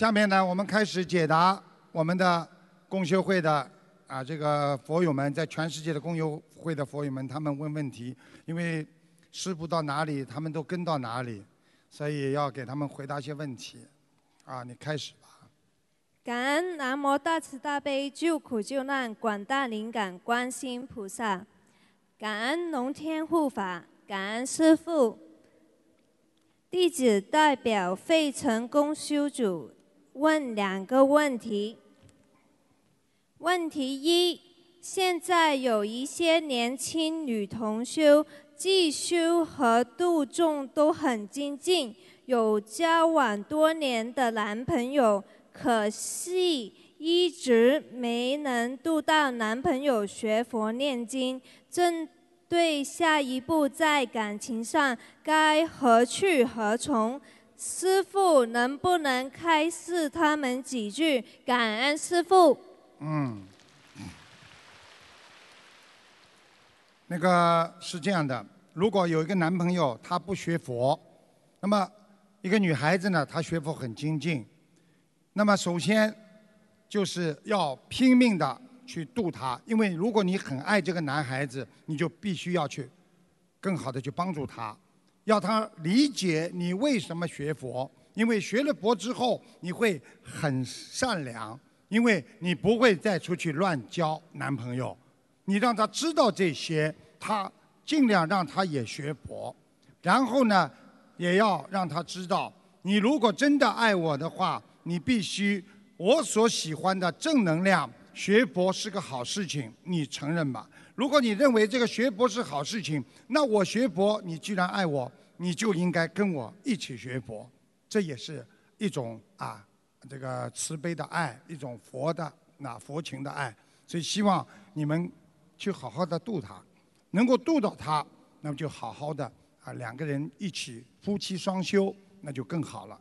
下面呢，我们开始解答我们的共修会的啊这个佛友们，在全世界的共修会的佛友们，他们问问题，因为师傅到哪里，他们都跟到哪里，所以要给他们回答一些问题。啊，你开始吧。感恩南无大慈大悲救苦救难广大灵感观世音菩萨，感恩龙天护法，感恩师父。弟子代表费城公修组问两个问题。问题一：现在有一些年轻女同修，既修和度众都很精进，有交往多年的男朋友，可惜一直没能度到男朋友学佛念经。正对下一步在感情上该何去何从？师傅能不能开示他们几句？感恩师傅。嗯，那个是这样的，如果有一个男朋友他不学佛，那么一个女孩子呢，她学佛很精进，那么首先就是要拼命的去度他，因为如果你很爱这个男孩子，你就必须要去更好的去帮助他，要他理解你为什么学佛，因为学了佛之后你会很善良，因为你不会再出去乱交男朋友，你让他知道这些，他尽量让他也学佛，然后呢，也要让他知道，你如果真的爱我的话，你必须我所喜欢的正能量。学佛是个好事情，你承认吧？如果你认为这个学佛是好事情，那我学佛，你既然爱我，你就应该跟我一起学佛，这也是一种啊，这个慈悲的爱，一种佛的那佛情的爱。所以希望你们去好好的度他，能够度到他，那么就好好的啊，两个人一起夫妻双修，那就更好了。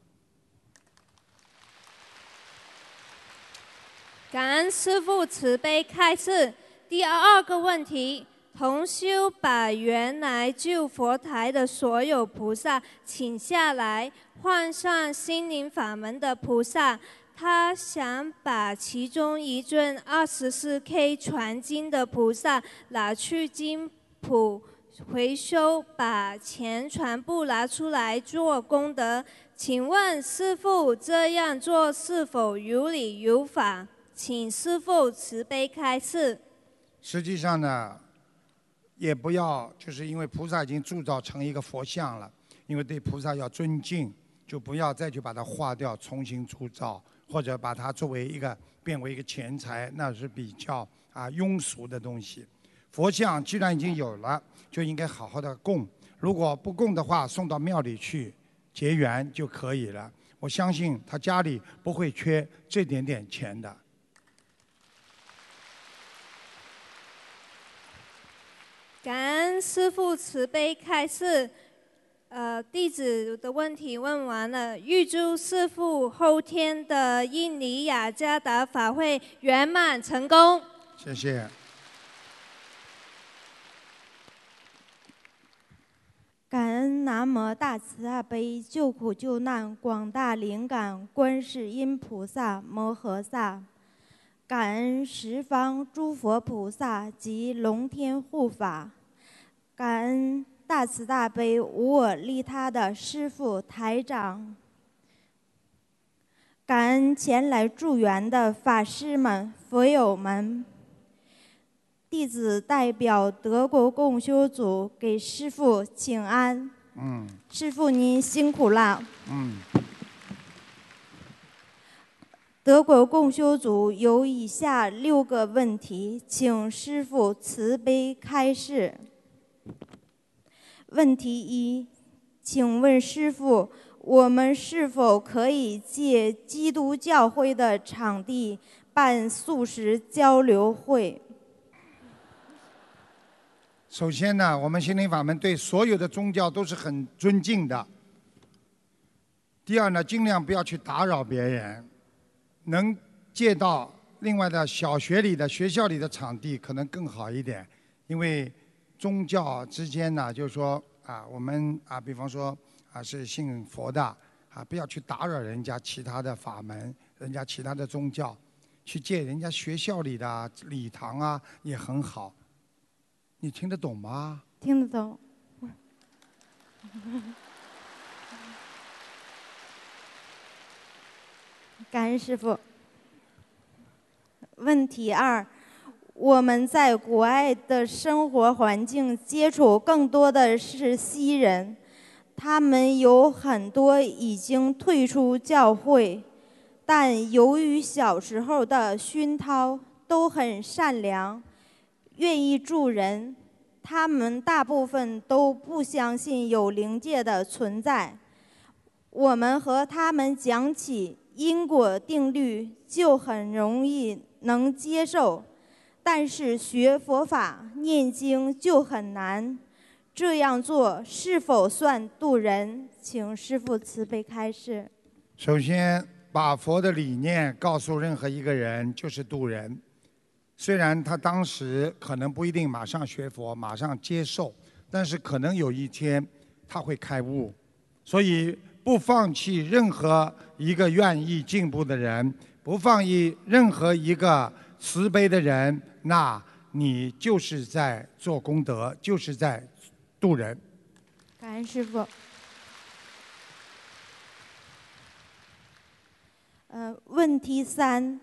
感恩师父慈悲开示。第二个问题：同修把原来救佛台的所有菩萨请下来，换上心灵法门的菩萨。他想把其中一尊二十四 K 传经的菩萨拿去金普回收，把钱全部拿出来做功德。请问师父这样做是否有理有法？请师父慈悲开示。实际上呢，也不要，就是因为菩萨已经铸造成一个佛像了，因为对菩萨要尊敬，就不要再去把它化掉，重新铸造，或者把它作为一个变为一个钱财，那是比较啊庸俗的东西。佛像既然已经有了，就应该好好的供。如果不供的话，送到庙里去结缘就可以了。我相信他家里不会缺这点点钱的。感恩师父慈悲开示，呃，弟子的问题问完了，预祝师父后天的印尼雅加达法会圆满成功。谢谢。感恩南无大慈大悲救苦救难广大灵感观世音菩萨摩诃萨。感恩十方诸佛菩萨及龙天护法，感恩大慈大悲无我利他的师父台长，感恩前来助缘的法师们、佛友们。弟子代表德国共修组给师父请安。嗯。师父您辛苦了。嗯。德国共修组有以下六个问题，请师父慈悲开示。问题一，请问师父，我们是否可以借基督教会的场地办素食交流会？首先呢，我们心灵法门对所有的宗教都是很尊敬的。第二呢，尽量不要去打扰别人。能借到另外的小学里的学校里的场地可能更好一点，因为宗教之间呢，就是说啊，我们啊，比方说啊是信佛的啊，不要去打扰人家其他的法门，人家其他的宗教，去借人家学校里的礼堂啊，也很好。你听得懂吗？听得懂。感恩师傅。问题二：我们在国外的生活环境接触更多的是西人，他们有很多已经退出教会，但由于小时候的熏陶，都很善良，愿意助人。他们大部分都不相信有灵界的存在。我们和他们讲起因果定律，就很容易能接受，但是学佛法、念经就很难。这样做是否算渡人？请师父慈悲开示。首先，把佛的理念告诉任何一个人，就是渡人。虽然他当时可能不一定马上学佛、马上接受，但是可能有一天他会开悟。所以不放弃任何一个愿意进步的人，不放弃任何一个慈悲的人，那你就是在做功德，就是在渡人。感恩师傅。呃，问题三。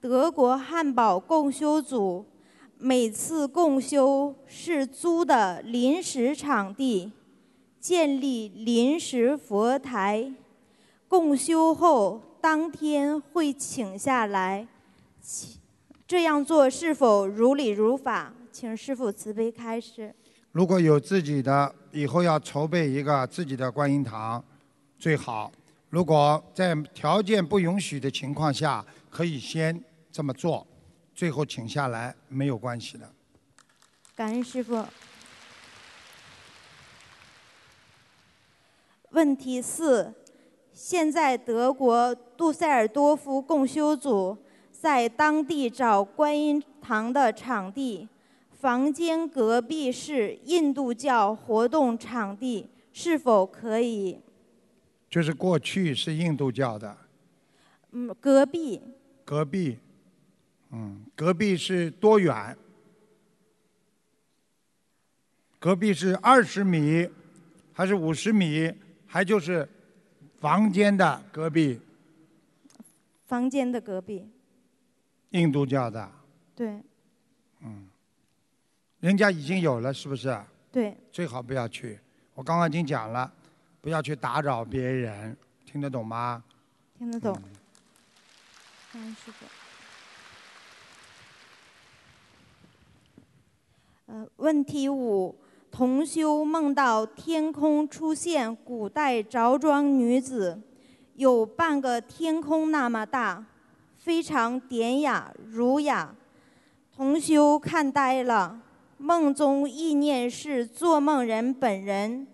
德国汉堡共修组每次共修是租的临时场地，建立临时佛台。共修后当天会请下来，这样做是否如理如法？请师父慈悲开示。如果有自己的，以后要筹备一个自己的观音堂，最好。如果在条件不允许的情况下，可以先。这么做，最后请下来没有关系的。感恩师傅。问题四：现在德国杜塞尔多夫共修组在当地找观音堂的场地，房间隔壁是印度教活动场地，是否可以？就是过去是印度教的。嗯，隔壁。隔壁。嗯，隔壁是多远？隔壁是二十米，还是五十米？还就是房间的隔壁？房间的隔壁。印度教的。对。嗯。人家已经有了，是不是？对。最好不要去。我刚刚已经讲了，不要去打扰别人，听得懂吗？听得懂。感恩师傅。呃，问题五：同修梦到天空出现古代着装女子，有半个天空那么大，非常典雅儒雅。同修看呆了，梦中意念是做梦人本人。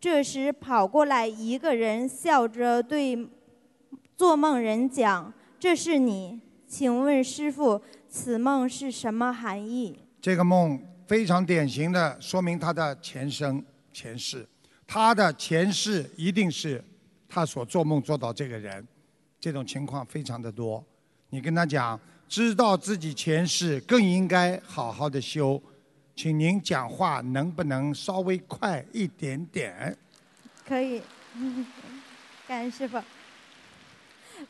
这时跑过来一个人，笑着对做梦人讲：“这是你，请问师傅，此梦是什么含义？”这个梦。非常典型的说明他的前生前世，他的前世一定是他所做梦做到这个人，这种情况非常的多。你跟他讲，知道自己前世更应该好好的修，请您讲话能不能稍微快一点点？可以，感恩师傅。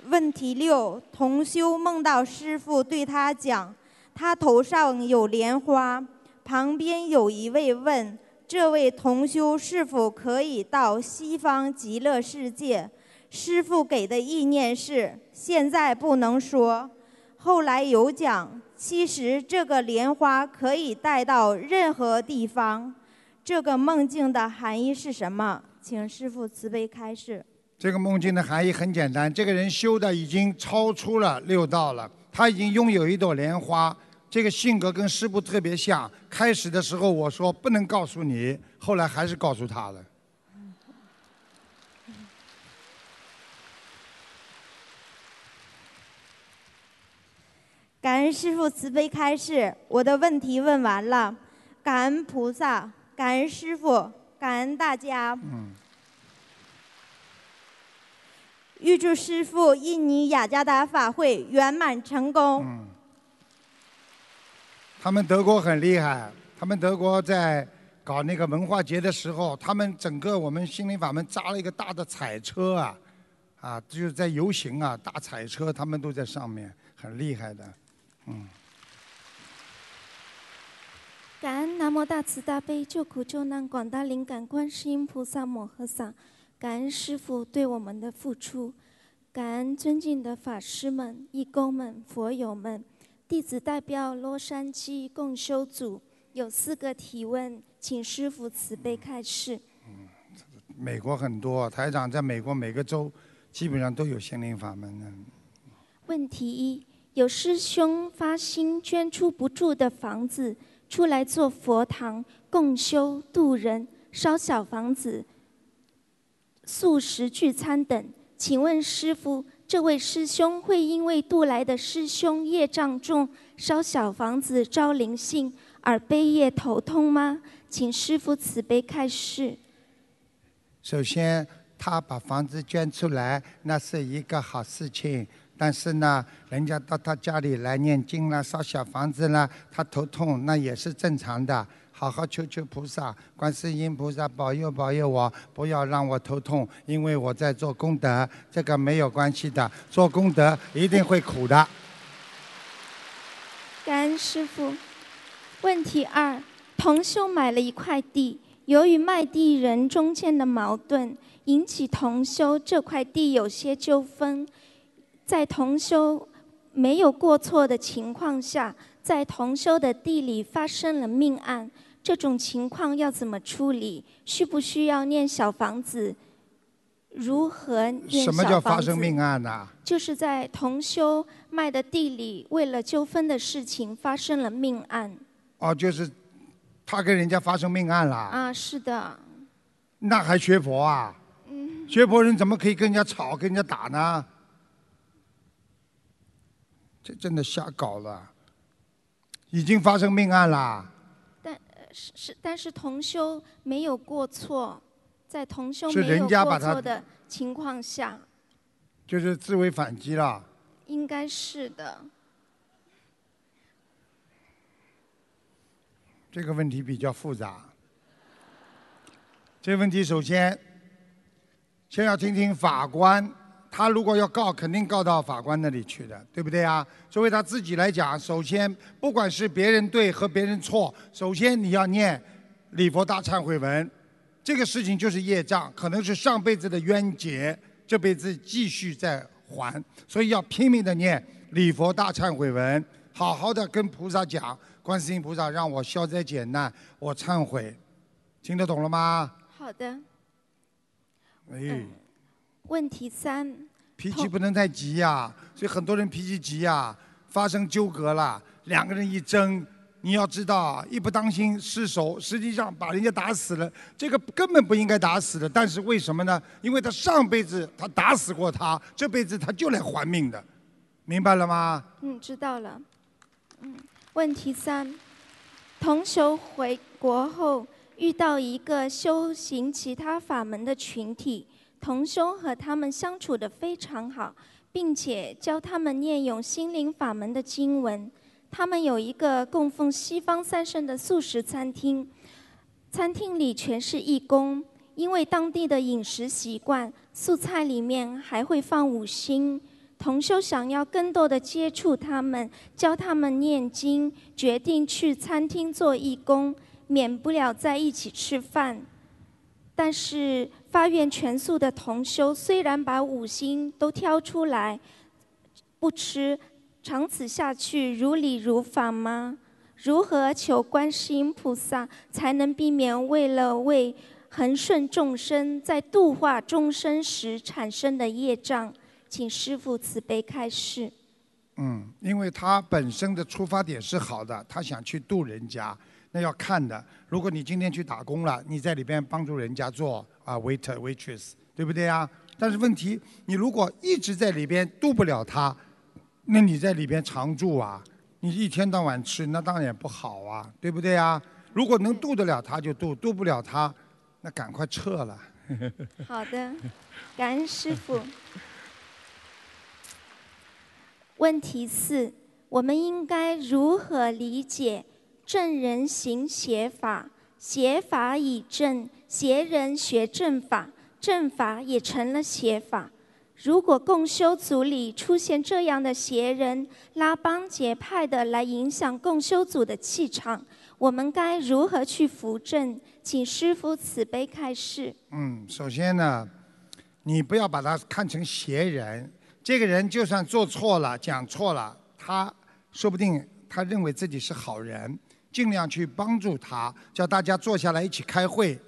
问题六：同修梦到师傅对他讲，他头上有莲花。旁边有一位问：“这位同修是否可以到西方极乐世界？”师傅给的意念是：“现在不能说。”后来有讲，其实这个莲花可以带到任何地方。这个梦境的含义是什么？请师傅慈悲开示。这个梦境的含义很简单：这个人修的已经超出了六道了，他已经拥有一朵莲花。这个性格跟师傅特别像。开始的时候我说不能告诉你，后来还是告诉他了。感恩师父慈悲开示，我的问题问完了。感恩菩萨，感恩师父，感恩大家。嗯。预祝师傅印尼雅加达法会圆满成功。嗯，他们德国很厉害，他们德国在搞那个文化节的时候，他们整个我们心灵法门扎了一个大的彩车啊，啊，就是在游行啊，大彩车，他们都在上面，很厉害的，嗯。感恩南无大慈大悲救苦救难广大灵感观世音菩萨摩诃萨，感恩师父对我们的付出，感恩尊敬的法师们、义工们、佛友们。弟子代表洛杉矶共修组有四个提问，请师父慈悲开示。美国很多台长在美国每个州基本上都有心灵法门的。问题一：有师兄发心捐出不住的房子。出来做佛堂共修度人烧小房子素食聚餐等，请问师傅，这位师兄会因为度来的师兄业障重，烧小房子招灵性而悲业头痛吗？请师傅慈悲开示。首先，他把房子捐出来，那是一个好事情。但是呢，人家到他家里来念经了、烧小房子了，他头痛那也是正常的。好好求求菩萨、观世音菩萨保佑保佑我，不要让我头痛，因为我在做功德，这个没有关系的。做功德一定会苦的。感恩师傅。问题二：同修买了一块地，由于卖地人中间的矛盾，引起同修这块地有些纠纷。在同修没有过错的情况下，在同修的地里发生了命案，这种情况要怎么处理？需不需要念小房子？如何念小房子？什么叫发生命案呢？就是在同修卖的地里，为了纠纷的事情发生了命案。哦，就是他跟人家发生命案了。啊，是的。那还学佛啊？嗯。学佛人怎么可以跟人家吵、跟人家打呢？这真的瞎搞了，已经发生命案了。但是是，但是同修没有过错，在同修没有过错的情况下，就是自卫反击了。应该是的。这个问题比较复杂。这个问题首先，先要听听法官。他如果要告，肯定告到法官那里去的，对不对啊？作为他自己来讲，首先不管是别人对和别人错，首先你要念礼佛大忏悔文，这个事情就是业障，可能是上辈子的冤结，这辈子继续在还，所以要拼命的念礼佛大忏悔文，好好的跟菩萨讲，观世音菩萨让我消灾解难，我忏悔，听得懂了吗？好的。哎。问题三，脾气不能太急呀，所以很多人脾气急呀，发生纠葛了，两个人一争，你要知道，一不当心失手，实际上把人家打死了，这个根本不应该打死的，但是为什么呢？因为他上辈子他打死过他，这辈子他就来还命的，明白了吗？嗯，知道了。嗯，问题三，同修回国后遇到一个修行其他法门的群体。同修和他们相处的非常好，并且教他们念咏心灵法门的经文。他们有一个供奉西方三圣的素食餐厅，餐厅里全是义工。因为当地的饮食习惯，素菜里面还会放五星。同修想要更多的接触他们，教他们念经，决定去餐厅做义工，免不了在一起吃饭。但是发愿全素的同修，虽然把五星都挑出来不吃，长此下去如理如法吗？如何求观世音菩萨，才能避免为了为恒顺众生，在度化众生时产生的业障？请师父慈悲开示。嗯，因为他本身的出发点是好的，他想去度人家。那要看的，如果你今天去打工了，你在里边帮助人家做啊 waiter waitress，对不对啊？但是问题，你如果一直在里边渡不了他，那你在里边常住啊，你一天到晚吃，那当然也不好啊，对不对啊？如果能渡得了他就渡，渡不了他，那赶快撤了。好的，感恩师傅。问题四：我们应该如何理解“正人行邪法，邪法以正；邪人学正法，正法也成了邪法”？如果共修组里出现这样的邪人，拉帮结派的来影响共修组的气场，我们该如何去扶正？请师父慈悲开示。嗯，首先呢，你不要把他看成邪人。这个人就算做错了、讲错了，他说不定他认为自己是好人，尽量去帮助他，叫大家坐下来一起开会，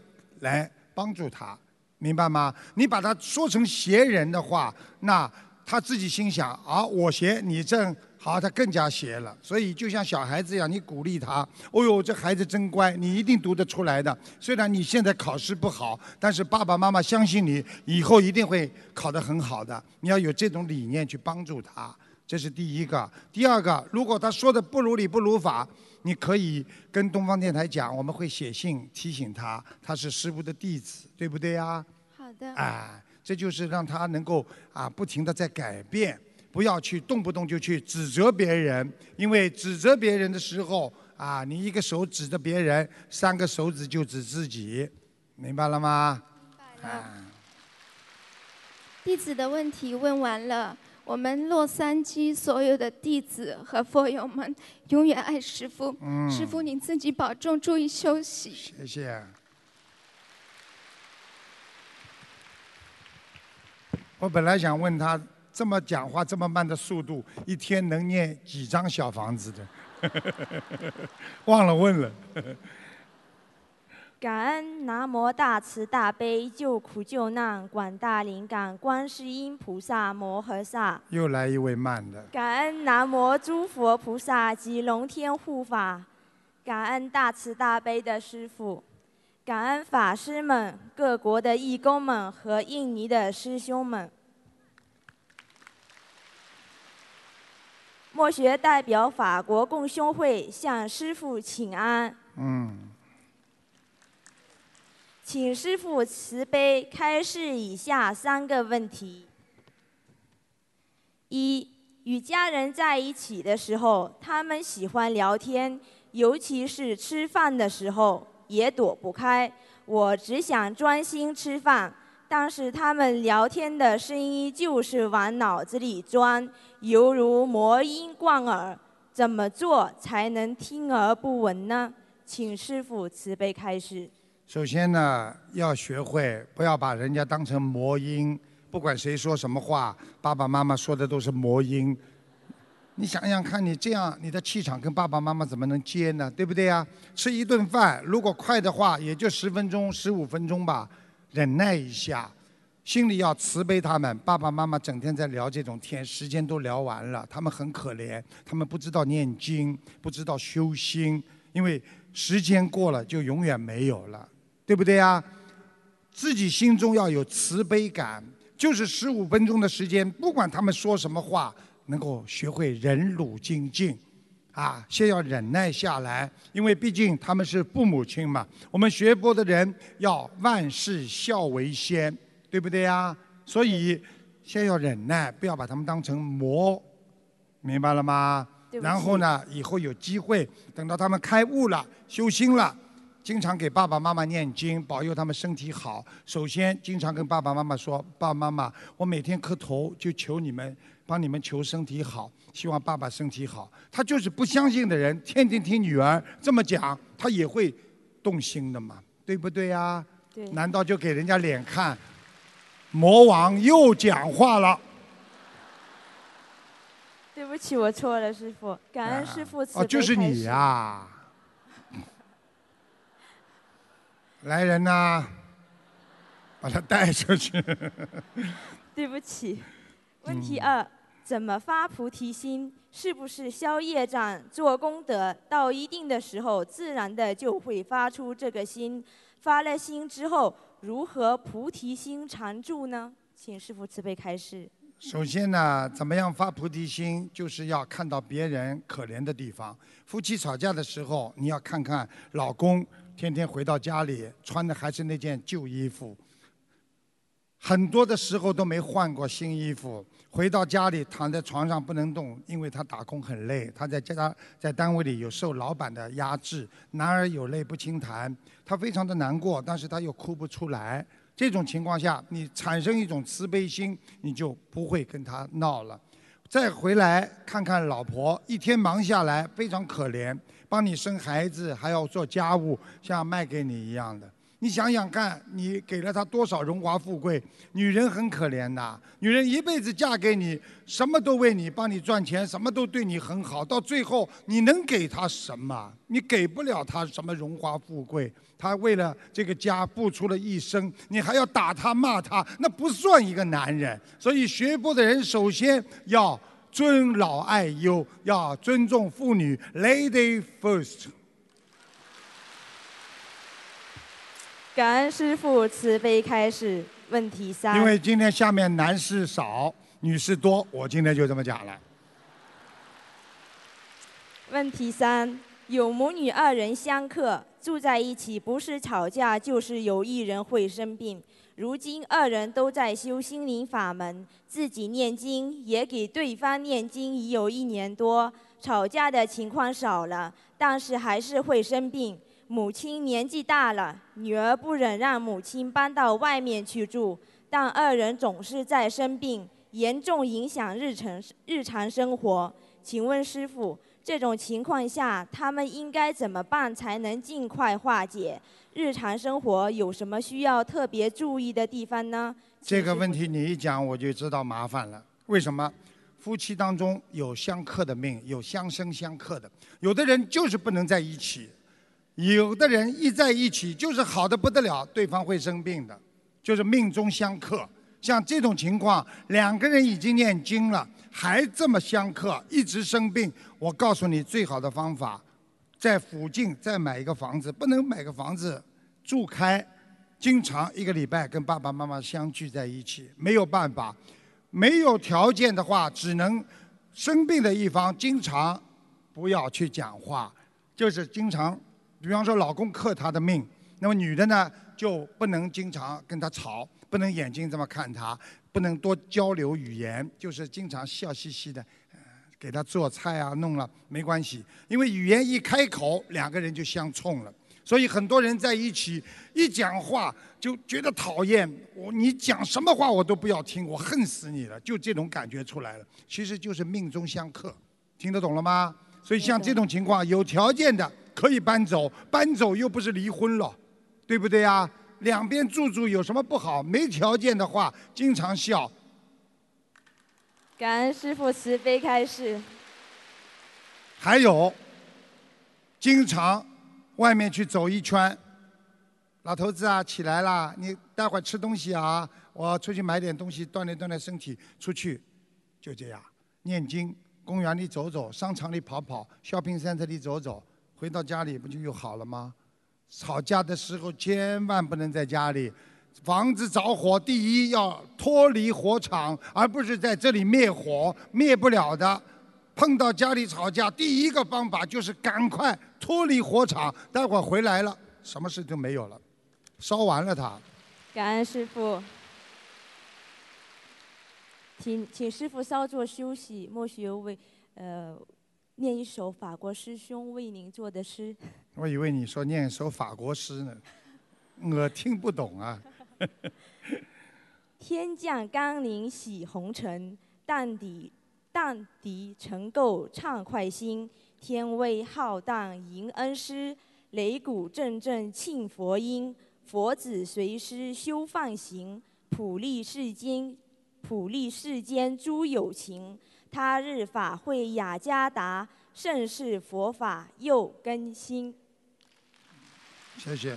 来帮助他，明白吗？你把他说成邪人的话，那他自己心想啊，我邪你正。好，他更加邪了。所以就像小孩子一样，你鼓励他。哦呦，这孩子真乖，你一定读得出来的。虽然你现在考试不好，但是爸爸妈妈相信你，以后一定会考得很好的。你要有这种理念去帮助他，这是第一个。第二个，如果他说的不如理不如法，你可以跟东方电台讲，我们会写信提醒他，他是师傅的弟子，对不对呀？好的。哎，这就是让他能够啊，不停的在改变。不要去动不动就去指责别人，因为指责别人的时候啊，你一个手指着别人，三个手指就指自己，明白了吗？明白了。弟子的问题问完了，我们洛杉矶所有的弟子和佛友们永远爱师父。嗯。师父您自己保重，注意休息。谢谢。我本来想问他。这么讲话这么慢的速度，一天能念几张小房子的？忘了问了。感恩南无大慈大悲救苦救难广大灵感观世音菩萨摩诃萨。又来一位慢的。感恩南无诸佛菩萨及龙天护法，感恩大慈大悲的师父，感恩法师们、各国的义工们和印尼的师兄们。墨学代表法国共修会向师父请安。嗯。请师父慈悲开示以下三个问题：一、与家人在一起的时候，他们喜欢聊天，尤其是吃饭的时候，也躲不开。我只想专心吃饭。但是他们聊天的声音就是往脑子里钻，犹如魔音贯耳。怎么做才能听而不闻呢？请师傅慈悲开示。首先呢，要学会不要把人家当成魔音，不管谁说什么话，爸爸妈妈说的都是魔音。你想想看，你这样，你的气场跟爸爸妈妈怎么能接呢？对不对呀？吃一顿饭，如果快的话，也就十分钟、十五分钟吧。忍耐一下，心里要慈悲他们。爸爸妈妈整天在聊这种天，时间都聊完了，他们很可怜，他们不知道念经，不知道修心，因为时间过了就永远没有了，对不对呀？自己心中要有慈悲感，就是十五分钟的时间，不管他们说什么话，能够学会忍辱精进。啊，先要忍耐下来，因为毕竟他们是父母亲嘛。我们学佛的人要万事孝为先，对不对呀？所以先要忍耐，不要把他们当成魔，明白了吗？然后呢，以后有机会，等到他们开悟了、修心了，经常给爸爸妈妈念经，保佑他们身体好。首先，经常跟爸爸妈妈说：“爸爸妈妈，我每天磕头就求你们，帮你们求身体好。”希望爸爸身体好。他就是不相信的人，天天听女儿这么讲，他也会动心的嘛，对不对呀？对。难道就给人家脸看？魔王又讲话了。对不起，我错了，师傅。感恩师傅慈悲哦，就是你呀。来人呐，把他带出去。对不起。问题二。怎么发菩提心？是不是消业障、做功德？到一定的时候，自然的就会发出这个心。发了心之后，如何菩提心常住呢？请师父慈悲开示。首先呢，怎么样发菩提心？就是要看到别人可怜的地方。夫妻吵架的时候，你要看看老公天天回到家里穿的还是那件旧衣服，很多的时候都没换过新衣服。回到家里躺在床上不能动，因为他打工很累，他在家在单位里有受老板的压制，男儿有泪不轻弹，他非常的难过，但是他又哭不出来。这种情况下，你产生一种慈悲心，你就不会跟他闹了。再回来看看老婆，一天忙下来非常可怜，帮你生孩子还要做家务，像卖给你一样的。你想想看，你给了她多少荣华富贵？女人很可怜的，女人一辈子嫁给你，什么都为你，帮你赚钱，什么都对你很好，到最后你能给她什么？你给不了她什么荣华富贵。她为了这个家付出了一生，你还要打她骂她，那不算一个男人。所以学佛的人首先要尊老爱幼，要尊重妇女，Lady first。感恩师父慈悲开示。问题三。因为今天下面男士少，女士多，我今天就这么讲了。问题三：有母女二人相克，住在一起，不是吵架就是有一人会生病。如今二人都在修心灵法门，自己念经，也给对方念经，已有一年多，吵架的情况少了，但是还是会生病。母亲年纪大了，女儿不忍让母亲搬到外面去住，但二人总是在生病，严重影响日程日常生活。请问师傅，这种情况下他们应该怎么办才能尽快化解？日常生活有什么需要特别注意的地方呢？这个问题你一讲我就知道麻烦了。为什么？夫妻当中有相克的命，有相生相克的，有的人就是不能在一起。有的人一在一起就是好的不得了，对方会生病的，就是命中相克。像这种情况，两个人已经念经了，还这么相克，一直生病。我告诉你，最好的方法，在附近再买一个房子，不能买个房子住开，经常一个礼拜跟爸爸妈妈相聚在一起。没有办法，没有条件的话，只能生病的一方经常不要去讲话，就是经常。比方说，老公克她的命，那么女的呢就不能经常跟他吵，不能眼睛这么看他，不能多交流语言，就是经常笑嘻嘻的，给他做菜啊，弄了没关系，因为语言一开口，两个人就相冲了。所以很多人在一起一讲话就觉得讨厌，我你讲什么话我都不要听，我恨死你了，就这种感觉出来了。其实就是命中相克，听得懂了吗？所以像这种情况，有条件的。可以搬走，搬走又不是离婚了，对不对呀？两边住住有什么不好？没条件的话，经常笑。感恩师父慈悲开示。还有，经常外面去走一圈。老头子啊，起来啦！你待会儿吃东西啊，我出去买点东西锻炼锻炼身体。出去，就这样念经，公园里走走，商场里跑跑，shopping center 里走走。回到家里不就又好了吗？吵架的时候千万不能在家里，房子着火，第一要脱离火场，而不是在这里灭火，灭不了的。碰到家里吵架，第一个方法就是赶快脱离火场，待会儿回来了，什么事都没有了，烧完了它。感恩师傅，请请师傅稍作休息，莫学为呃。念一首法国师兄为您做的诗。我以为你说念一首法国诗呢，我听不懂啊。天降甘霖洗红尘，荡涤荡涤尘垢畅快心。天威浩荡迎恩师，擂鼓阵阵庆佛音。佛子随师修放行，普利世间普利世间诸有情。他日法会雅加达，盛世佛法又更新。谢谢。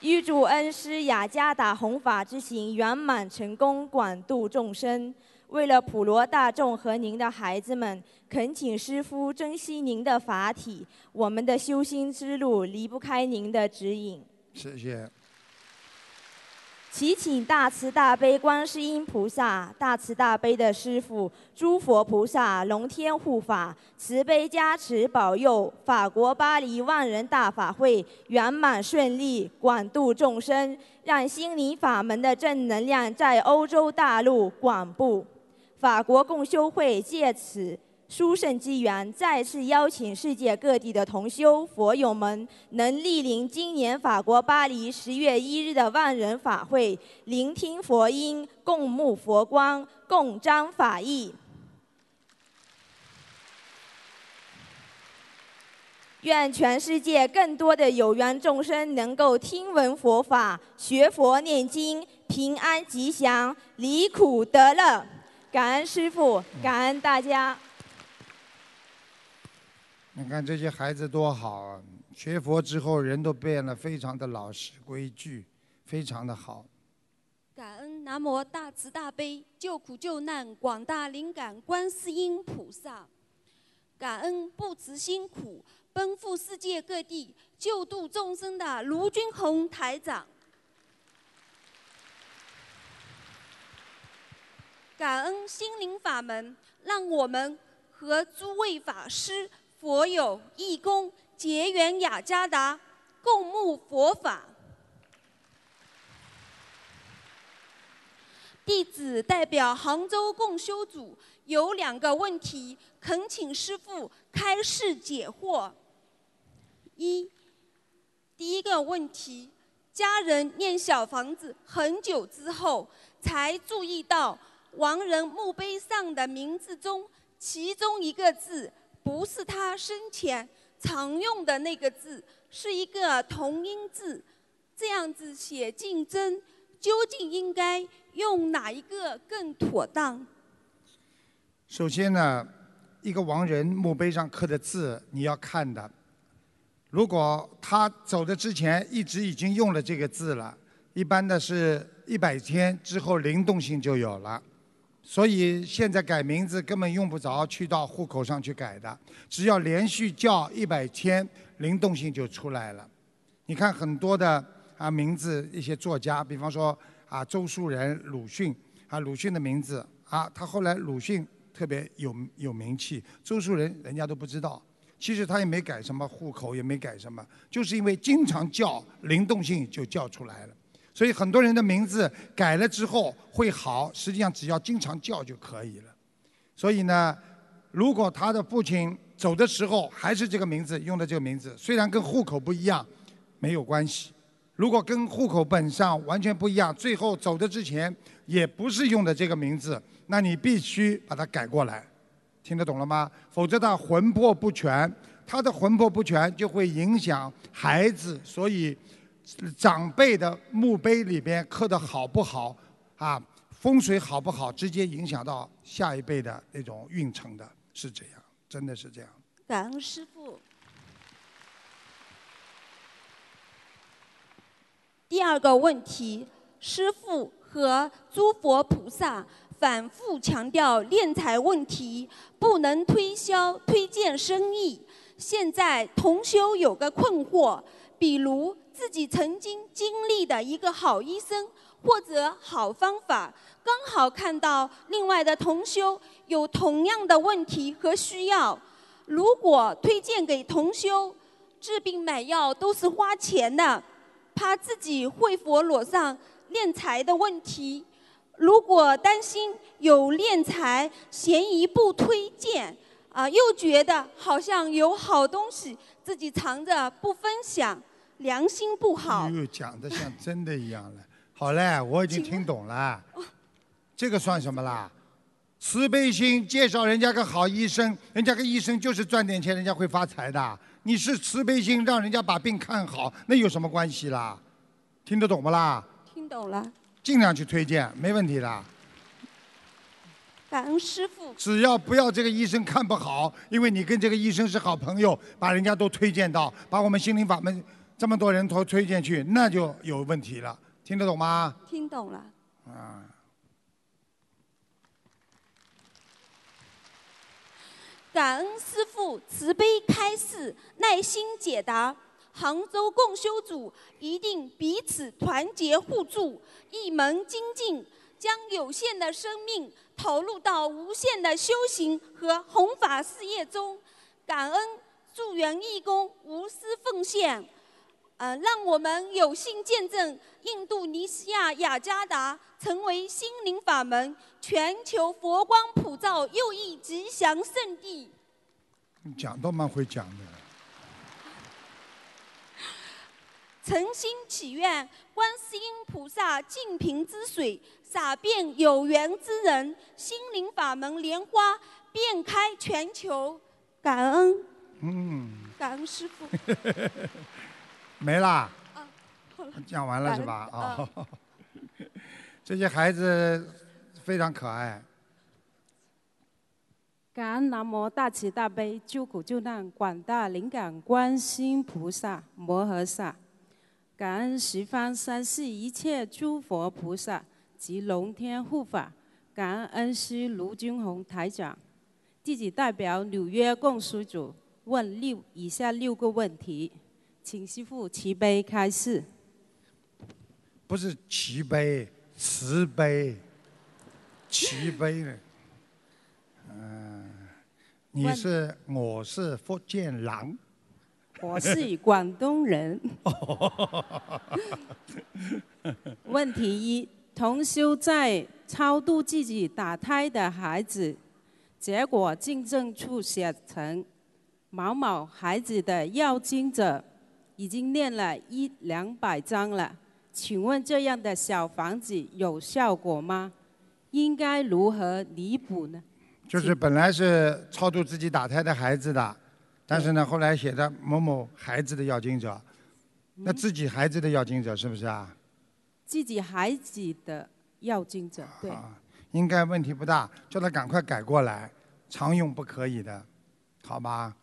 预祝恩师雅加达弘法之行圆满成功，广度众生。为了普罗大众和您的孩子们，恳请师父珍惜您的法体。我们的修心之路离不开您的指引。谢谢。祈请大慈大悲观世音菩萨、大慈大悲的师父、诸佛菩萨、龙天护法，慈悲加持保佑法国巴黎万人大法会圆满顺利，广度众生，让心灵法门的正能量在欧洲大陆广布。法国共修会借此。殊胜机缘，再次邀请世界各地的同修佛友们，能莅临今年法国巴黎十月一日的万人法会，聆听佛音，共沐佛光，共彰法义。愿全世界更多的有缘众生能够听闻佛法，学佛念经，平安吉祥，离苦得乐。感恩师父，感恩大家。你看这些孩子多好啊！学佛之后，人都变得非常的老实规矩，非常的好。感恩南无大慈大悲救苦救难广大灵感观世音菩萨，感恩不辞辛苦奔赴世界各地救度众生的卢军宏台长，感恩心灵法门，让我们和诸位法师。佛友义工结缘雅加达，共沐佛法。弟子代表杭州共修组有两个问题，恳请师父开示解惑。一，第一个问题，家人念小房子很久之后，才注意到亡人墓碑上的名字中，其中一个字。不是他生前常用的那个字，是一个同音字。这样子写竞争，究竟应该用哪一个更妥当？首先呢，一个亡人墓碑上刻的字你要看的。如果他走的之前一直已经用了这个字了，一般的是一百天之后灵动性就有了。所以现在改名字根本用不着去到户口上去改的，只要连续叫一百天，灵动性就出来了。你看很多的啊名字，一些作家，比方说啊周树人、鲁迅啊鲁迅的名字啊，他后来鲁迅特别有有名气，周树人人家都不知道，其实他也没改什么户口，也没改什么，就是因为经常叫，灵动性就叫出来了。所以很多人的名字改了之后会好，实际上只要经常叫就可以了。所以呢，如果他的父亲走的时候还是这个名字，用的这个名字，虽然跟户口不一样，没有关系。如果跟户口本上完全不一样，最后走的之前也不是用的这个名字，那你必须把它改过来。听得懂了吗？否则他魂魄不全，他的魂魄不全就会影响孩子，所以。长辈的墓碑里边刻的好不好啊？风水好不好，直接影响到下一辈的那种运程的，是这样，真的是这样。感恩师傅。第二个问题，师傅和诸佛菩萨反复强调敛财问题，不能推销推荐生意。现在同修有个困惑，比如。自己曾经经历的一个好医生或者好方法，刚好看到另外的同修有同样的问题和需要，如果推荐给同修，治病买药都是花钱的，怕自己会佛裸上敛财的问题。如果担心有敛财嫌疑不推荐，啊，又觉得好像有好东西自己藏着不分享。良心不好。又讲的像真的一样了。好嘞，我已经听懂了。这个算什么啦？慈悲心介绍人家个好医生，人家个医生就是赚点钱，人家会发财的。你是慈悲心让人家把病看好，那有什么关系啦？听得懂不啦？听懂了。尽量去推荐，没问题的。感恩师傅。只要不要这个医生看不好，因为你跟这个医生是好朋友，把人家都推荐到，把我们心灵法门。这么多人投推荐去，那就有问题了。听得懂吗？听懂了。啊。感恩师父慈悲开示，耐心解答。杭州共修组一定彼此团结互助，一门精进，将有限的生命投入到无限的修行和弘法事业中，感恩助缘义工无私奉献。呃，让我们有幸见证印度尼西亚雅加达成为心灵法门全球佛光普照又一吉祥圣地。讲都蛮会讲的。诚心祈愿观世音菩萨净瓶之水洒遍有缘之人，心灵法门莲花遍开全球。感恩，嗯，感恩师傅。没啦，啊，讲完了是吧？啊恩，这些孩子非常可爱。感恩南无大慈大悲救苦救难广大灵感观世音菩萨摩诃萨，感恩十方三世一切诸佛菩萨及龙天护法，感恩恩师卢军宏台长。弟子代表纽约共书组问六以下六个问题，请师父慈悲开示。不是慈悲，慈悲，慈悲呢？嗯、你是我是福建郎，我是广东人。问题一：同修在超度自己打胎的孩子，结果进证处写成某某孩子的要经者已经念了一两百张了，请问这样的小房子有效果吗？应该如何弥补呢？就是本来是超度自己打胎的孩子的，但是呢，后来写的某某孩子的要经者，那自己孩子的要经者是不是啊？自己孩子的要经者，对。啊，应该问题不大，叫他赶快改过来，常用不可以的，好吧？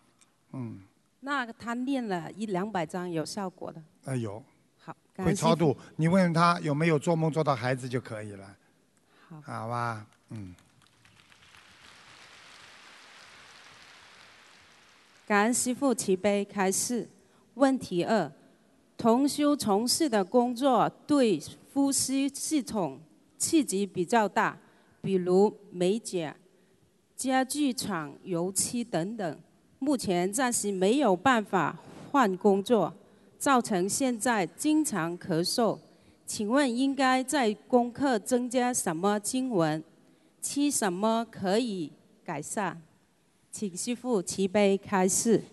嗯，那他念了一两百张有效果的，呃有好，感会恩师父超度，你问问他有没有做梦做到孩子就可以了，好，好吧？嗯，感恩师父慈悲开示。问题二：同修从事的工作对呼吸系统刺激比较大，比如美甲、家具厂、油漆等等。目前暂时没有办法换工作，造成现在经常咳嗽。请问应该在功课增加什么经文？吃什么可以改善？请师父慈悲开示。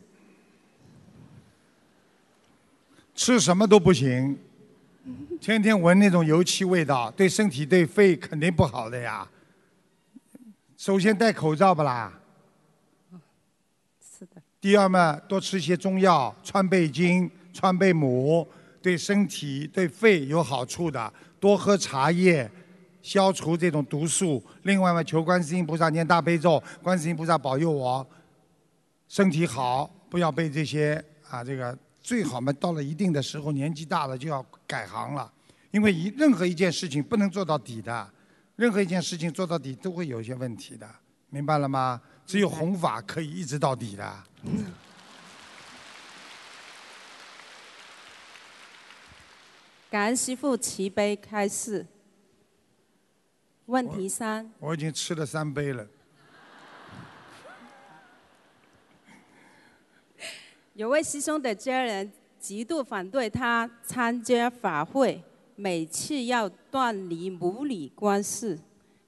吃什么都不行，天天闻那种油漆味道，对身体对肺肯定不好的呀。首先戴口罩不啦？第二嘛，多吃一些中药，川贝精、川贝母，对身体、对肺有好处的。多喝茶叶，消除这种毒素。另外嘛，求观世音菩萨念大悲咒，观世音菩萨保佑我身体好，不要被这些啊这个最好嘛，到了一定的时候，年纪大了就要改行了，因为一任何一件事情不能做到底的，任何一件事情做到底都会有一些问题的，明白了吗？只有弘法可以一直到底的。感恩师父慈悲开示。问题三：我已经吃了三杯了。有位师兄的家人极度反对他参加法会，每次要断离母女关系，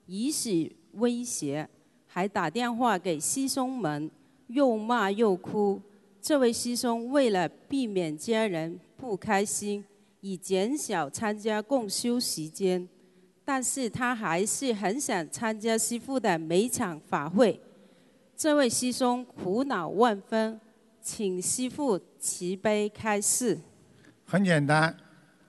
以此威胁，还打电话给师兄们，又骂又哭。这位师兄为了避免家人不开心，以减少参加共修时间，但是他还是很想参加师父的每场法会。这位师兄苦恼万分，请师父慈悲开示。很简单，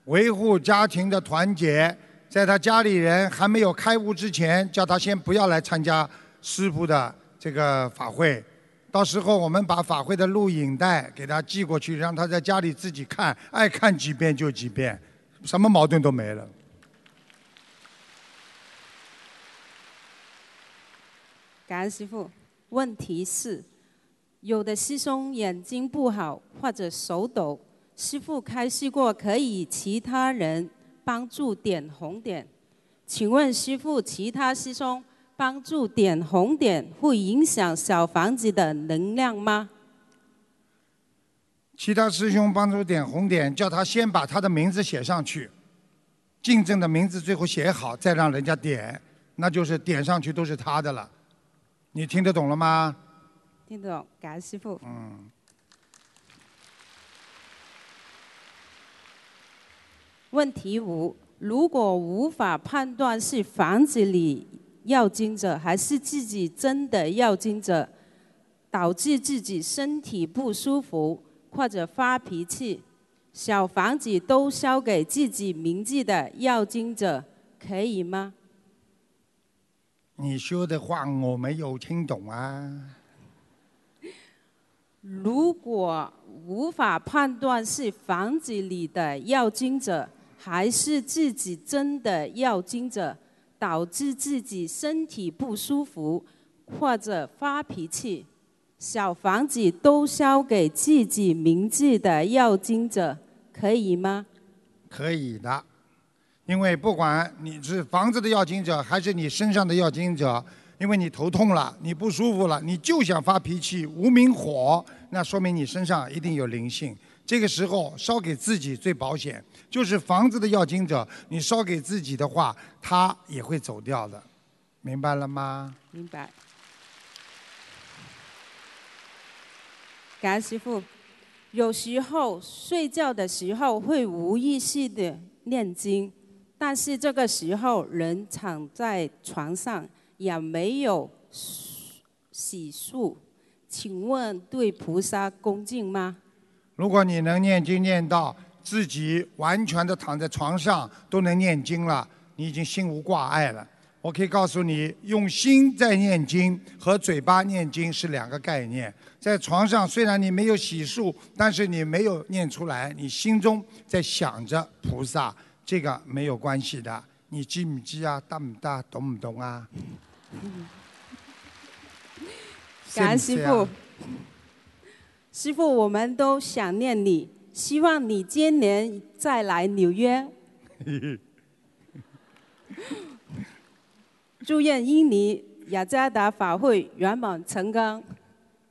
维护家庭的团结，在他家里人还没有开悟之前，叫他先不要来参加师傅的这个法会。到时候我们把法会的录影带给他寄过去，让他在家里自己看，爱看几遍就几遍，什么矛盾都没了。感恩师傅。问题是，有的师兄眼睛不好或者手抖，师傅开示过可以其他人帮助点红点，请问师傅，其他师兄帮助点红点会影响小房子的能量吗？其他师兄帮助点红点，叫他先把他的名字写上去，竞争的名字最后写好，再让人家点，那就是点上去都是他的了。你听得懂了吗？听得懂，感恩师傅。嗯。问题五：如果无法判断是房子里要经者还是自己真的要经者，导致自己身体不舒服。或者发脾气，小房子都烧给自己名字的要经者，可以吗？你说的话我没有听懂啊。如果无法判断是房子里的要经者还是自己真的要经者，导致自己身体不舒服或者发脾气。小房子都烧给自己名字的要经者，可以吗？可以的，因为不管你是房子的要经者，还是你身上的要经者，因为你头痛了，你不舒服了，你就想发脾气，无名火，那说明你身上一定有灵性。这个时候烧给自己最保险，就是房子的要经者，你烧给自己的话，他也会走掉的，明白了吗？明白。感恩师傅，有时候睡觉的时候会无意识的念经，但是这个时候人躺在床上也没有洗漱，请问对菩萨恭敬吗？如果你能念经念到自己完全的躺在床上都能念经了，你已经心无挂碍了。我可以告诉你，用心在念经和嘴巴念经是两个概念。在床上，虽然你没有洗漱，但是你没有念出来，你心中在想着菩萨，这个没有关系的。你记不记啊？大不大？懂不懂啊？感恩师傅，师傅，我们都想念你，希望你今年再来纽约。祝愿印尼雅加达法会圆满成功，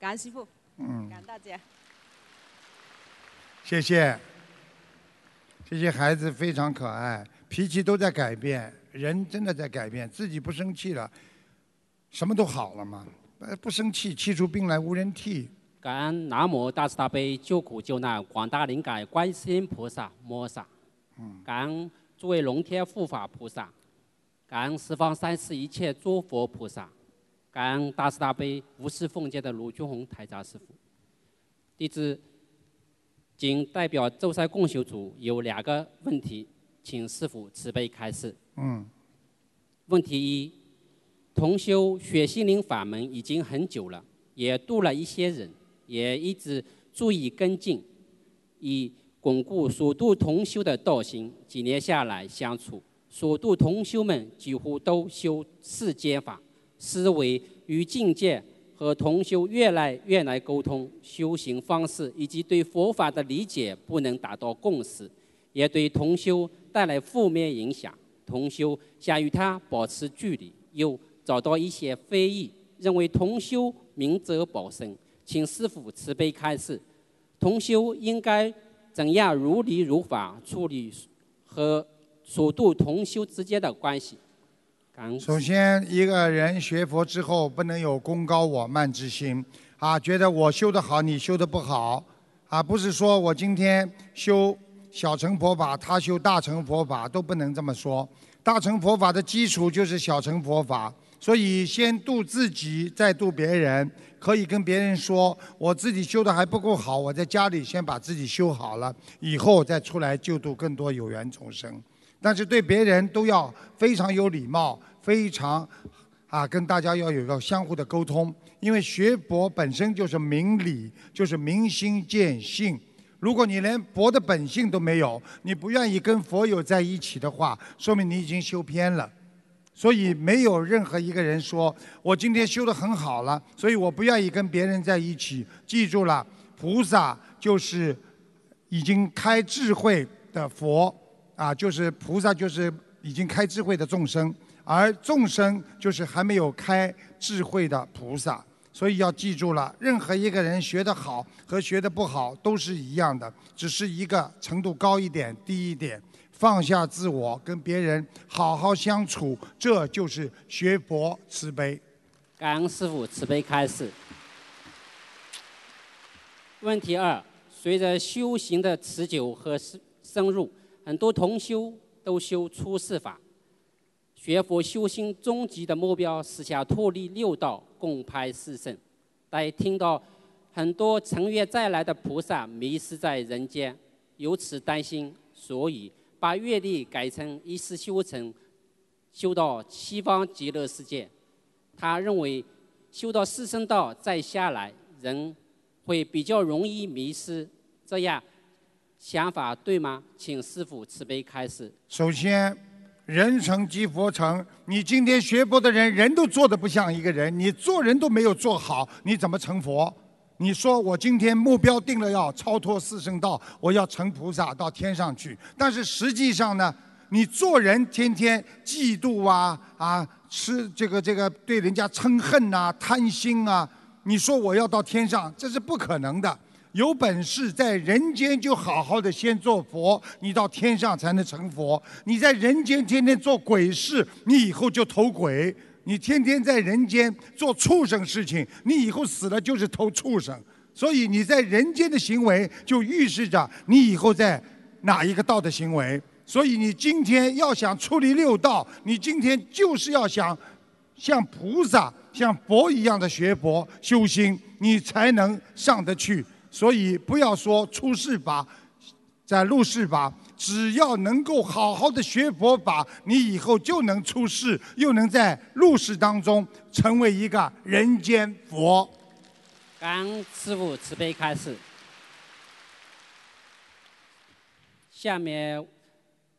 感恩师傅，嗯感恩大家，谢谢。这些孩子非常可爱，脾气都在改变，人真的在改变，自己不生气了，什么都好了嘛。不生气，气出病来无人替。感恩南无大慈大悲救苦救难广大灵感观世音菩萨摩萨，感恩诸位龙天护法菩萨。感恩十方三世一切诸佛菩萨，感恩大慈大悲无私奉献的卢俊宏台长师傅。弟子仅代表舟山共修组有两个问题，请师傅慈悲开示。嗯。问题一：同修学心灵法门已经很久了，也度了一些人，也一直注意跟进，以巩固所度同修的道心。几年下来相处。所度同修们几乎都修世间法，思维与境界和同修越来越难沟通，修行方式以及对佛法的理解不能达到共识，也对同修带来负面影响。同修想与他保持距离，又找到一些非议，认为同修明哲保身，请师父慈悲开示，同修应该怎样如理如法处理和。所度同修之间的关系。首先，一个人学佛之后，不能有功高我慢之心，啊，觉得我修得好，你修得不好，啊，不是说我今天修小乘佛法，他修大乘佛法，都不能这么说。大乘佛法的基础就是小乘佛法，所以先度自己，再度别人。可以跟别人说，我自己修的还不够好，我在家里先把自己修好了，以后再出来救度更多有缘众生。但是对别人都要非常有礼貌，非常啊，跟大家要有一个相互的沟通。因为学佛本身就是明理，就是明心见性。如果你连佛的本性都没有，你不愿意跟佛友在一起的话，说明你已经修偏了。所以没有任何一个人说我今天修的很好了，所以我不愿意跟别人在一起。记住了，菩萨就是已经开智慧的佛啊，就是菩萨，就是已经开智慧的众生，而众生就是还没有开智慧的菩萨。所以要记住了，任何一个人学得好和学得不好都是一样的，只是一个程度高一点、低一点。放下自我，跟别人好好相处，这就是学佛慈悲。感恩师傅慈悲开示。问题二：随着修行的持久和深深入，很多同修都修出世法。学佛修心终极的目标是想脱离六道，共拍四圣。但听到很多成愿再来的菩萨迷失在人间，由此担心，所以。把阅历改成一世修成，修到西方极乐世界。他认为修到四圣道再下来，人会比较容易迷失。这样想法对吗？请师傅慈悲开示。首先，人成即佛成。你今天学佛的人，人都做的不像一个人，你做人都没有做好，你怎么成佛？你说我今天目标定了要超脱四圣道，我要成菩萨到天上去。但是实际上呢，你做人天天嫉妒啊啊，吃这个这个对人家嗔恨呐，贪心啊。你说我要到天上，这是不可能的。有本事在人间就好好的先做佛，你到天上才能成佛。你在人间天天做鬼事，你以后就投鬼。你天天在人间做畜生事情，你以后死了就是投畜生。所以你在人间的行为，就预示着你以后在哪一个道的行为。所以你今天要想出离六道，你今天就是要想像菩萨、像佛一样的学佛修心，你才能上得去。所以不要说出世法，在入世法。只要能够好好的学佛法，你以后就能出世，又能在入世当中成为一个人间佛。感恩师父慈悲开示。下面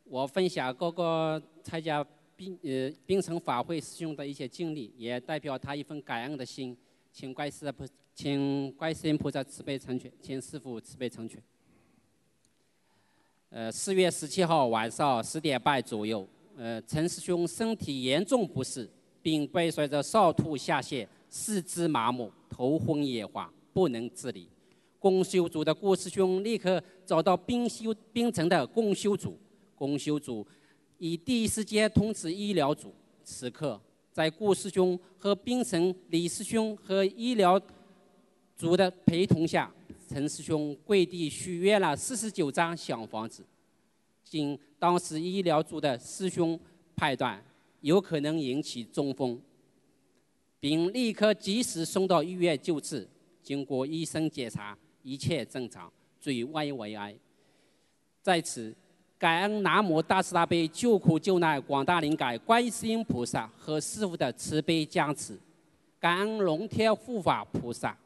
我分享各个参加冰呃冰城法会师兄的一些经历，也代表他一份感恩的心，请观世菩请观世音菩萨慈悲成全，请师父慈悲成全。呃，四月十七号晚上十点半左右，呃，陈师兄身体严重不适，并伴随着少吐下泻、四肢麻木、头昏眼花，不能自理。共修组的顾师兄立刻找到冰修冰城的共修组，共修组以第一时间通知医疗组。此刻，在顾师兄和冰城李师兄和医疗组的陪同下。陈师兄跪地许愿了四十九张小房子，经当时医疗组的师兄判断有可能引起中风，并立刻及时送到医院救治。经过医生检查，一切正常，最危为安。在此，感恩南无大慈大悲救苦救难广大灵感观世音菩萨和师父的慈悲加持，感恩龙天护法菩萨。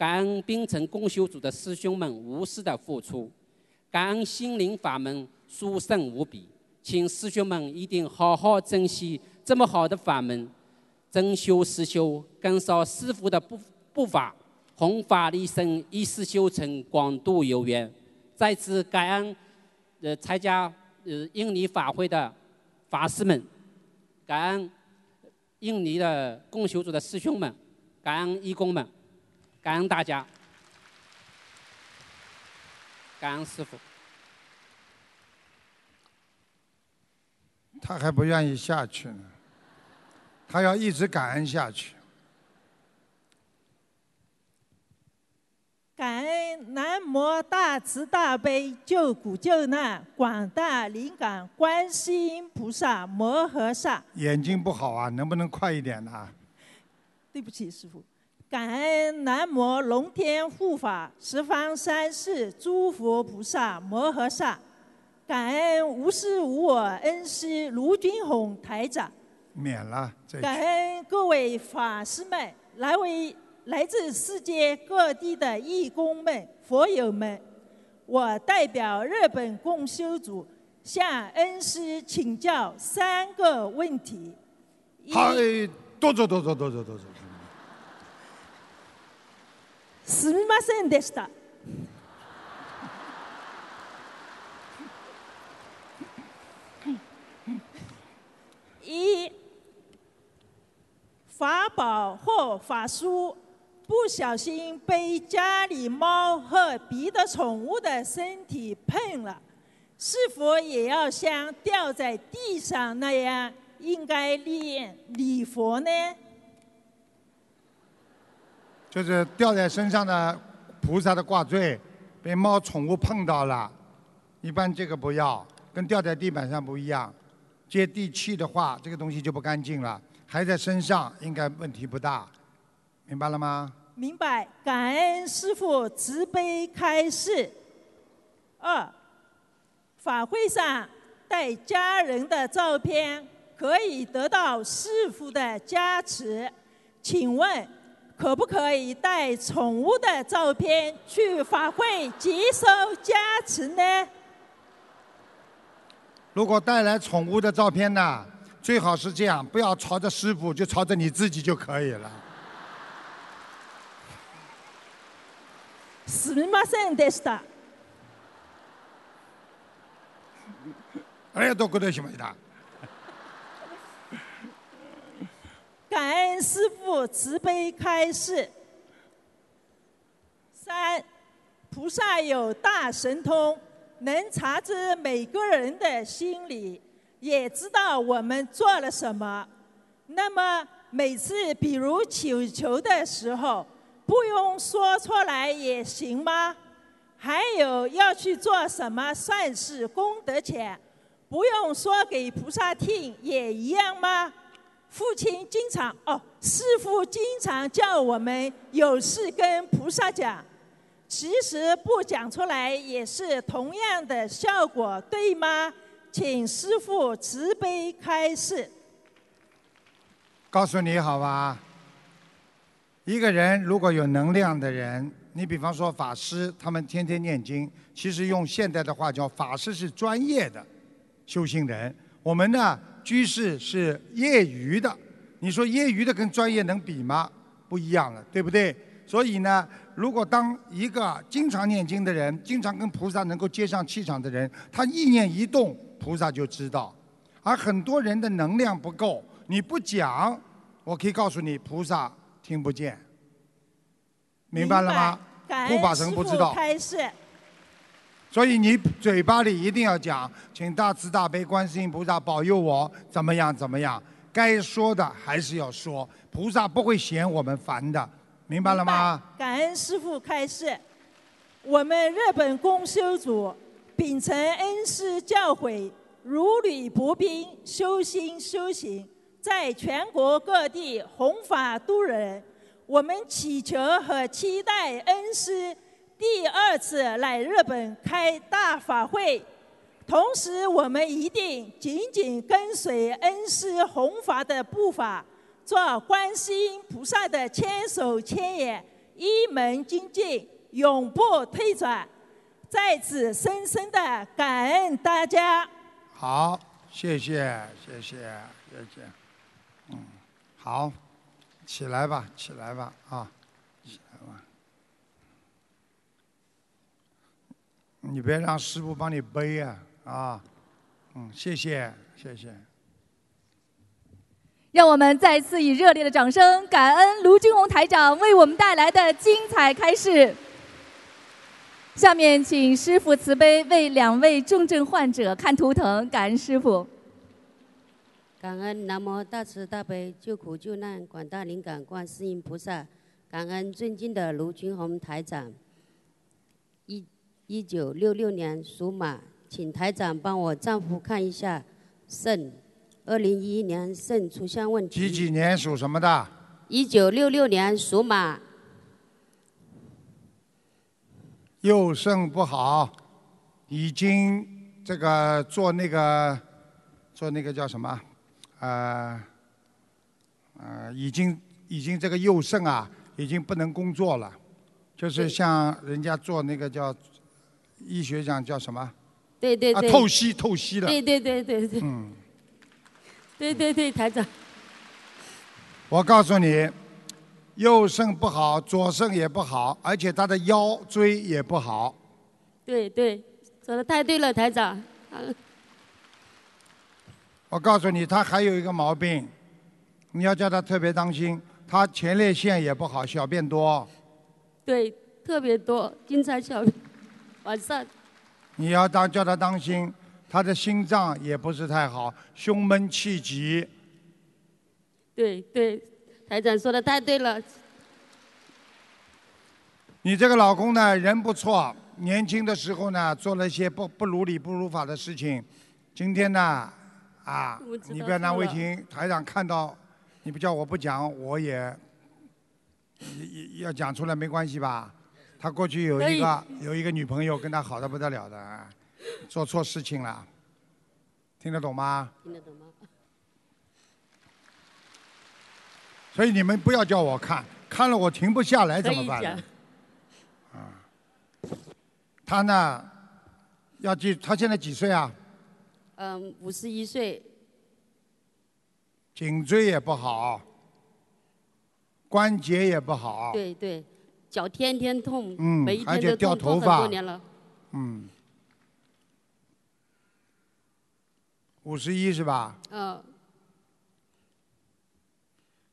感恩冰城共修组的师兄们无私的付出，感恩心灵法门殊胜无比，请师兄们一定好好珍惜这么好的法门，真修实修，跟上师傅的步步伐，弘法利生，一世修成，广度有缘。再次感恩呃参加呃印尼法会的法师们，感恩印尼的共修组的师兄们，感恩义工们。感恩大家，感恩师傅。他还不愿意下去呢，他要一直感恩下去。感恩南无大慈大悲救苦救难广大灵感观世音菩萨摩诃萨。眼睛不好啊，能不能快一点呢？对不起，师傅。感恩南无龙天护法十方三世诸佛菩萨摩诃萨，感恩无私无我恩师卢军宏台长，免了。感恩各位法师们，来为来自世界各地的义工们、佛友们，我代表日本共修组向恩师请教三个问题。好，多走多走多走多走。すみませんでした。一法宝或法书不小心被家里猫和别的宠物的身体碰了，是否也要像掉在地上那样应该念礼佛呢？就是掉在身上的菩萨的挂坠，被猫宠物碰到了，一般这个不要，跟掉在地板上不一样。接地气的话，这个东西就不干净了，还在身上，应该问题不大，明白了吗？明白，感恩师父慈悲开示。二，法会上带家人的照片可以得到师父的加持，请问可不可以带宠物的照片去法会接受加持呢？如果带来宠物的照片呢，最好是这样，不要朝着师傅，就朝着你自己就可以了。すみませんでした。ありがとうございました。 感恩师父慈悲开示。三，菩萨有大神通，能察知每个人的心理，也知道我们做了什么。那么每次比如祈求的时候，不用说出来也行吗？还有要去做什么善事功德钱，不用说给菩萨听也一样吗？父亲经常哦，师父经常叫我们有事跟菩萨讲，其实不讲出来也是同样的效果，对吗？请师父慈悲开示。告诉你好吧，一个人如果有能量的人，你比方说法师，他们天天念经，其实用现代的话叫法师是专业的修行人，我们呢居士是业余的。你说业余的跟专业能比吗？不一样了，对不对？所以呢，如果当一个经常念经的人，经常跟菩萨能够接上气场的人，他意念一动，菩萨就知道。而很多人的能量不够，你不讲，我可以告诉你，菩萨听不见。明白了吗？感护法神不知道，开示。所以你嘴巴里一定要讲，请大慈大悲观世音菩萨保佑我怎么样怎么样，该说的还是要说，菩萨不会嫌我们烦的，明白了吗？感恩师父开示，我们日本公修组秉承恩师教诲，如履薄冰，修心修行，在全国各地弘法度人。我们祈求和期待恩师第二次来日本开大法会，同时我们一定紧紧跟随恩师弘法的步伐，做观世音菩萨的千手千眼，一门精进，永不退转。在此深深的感恩大家。好，谢谢，谢谢，谢谢。嗯，好，起来吧，起来吧，啊，起来吧。你别让师傅帮你背呀、啊，嗯，谢谢，谢谢。让我们再次以热烈的掌声，感恩卢军红台长为我们带来的精彩开示。下面请师傅慈悲为两位重症患者看图腾，感恩师傅。感恩南无大慈大悲救苦救难广大灵感观世音菩萨，感恩尊敬的卢军红台长。一一九六六年属马，请台长帮我丈夫看一下肾。二零一一年肾出现问题。几几年属什么的？一九六六年属马，右肾不好，已经这个做那个做那个叫什么？呃呃，已经已经这个右肾啊，已经不能工作了，就是像人家做那个叫医学上叫什么？啊，对对对。透析透析了。对对对对对。嗯，对对对，台长。我告诉你，右肾不好，左肾也不好，而且他的腰椎也不好。对对，说的太对了，台长。啊我告诉你，他还有一个毛病，你要叫他特别当心，他前列腺也不好，小便多。对，特别多，经常小便，晚上你要当叫他当心，他的心脏也不是太好，胸闷气急。对对，台长说的太对了，你这个老公呢，人不错，年轻的时候呢，做了一些不不如理不如法的事情。今天呢，啊你不要难为情，台长看到，你不叫我不讲，我也也也要讲出来，没关系吧？他过去有一个有一个女朋友，跟他好的不得了的，啊做错事情了，听得懂吗？听得懂吗？所以你们不要叫我看，看了我停不下来怎么办可以讲呢？他呢，要记，他现在几岁啊？嗯，五十一岁，颈椎也不好，关节也不好，对对，脚天天痛，嗯每一而且天都痛，痛很掉头发多年了。嗯，五十一是吧？嗯，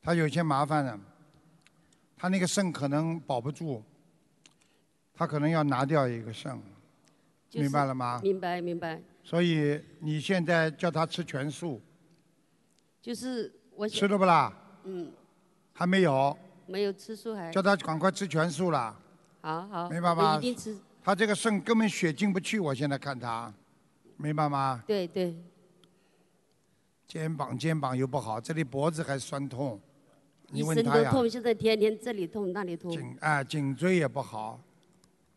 他有些麻烦了，他那个肾可能保不住，他可能要拿掉一个肾，就是明白了吗？明白明白，所以你现在叫他吃全素，就是我吃了不啦？嗯，还没有，没有吃素还叫他赶快吃全素了。好好，我明白吗一定吃，他这个肾根本血进不去，我现在看他，明白吗？对对，肩膀肩膀又不好，这里脖子还酸痛，你一问他呀。痛，现在天天这里痛那里痛。颈啊颈椎也不好，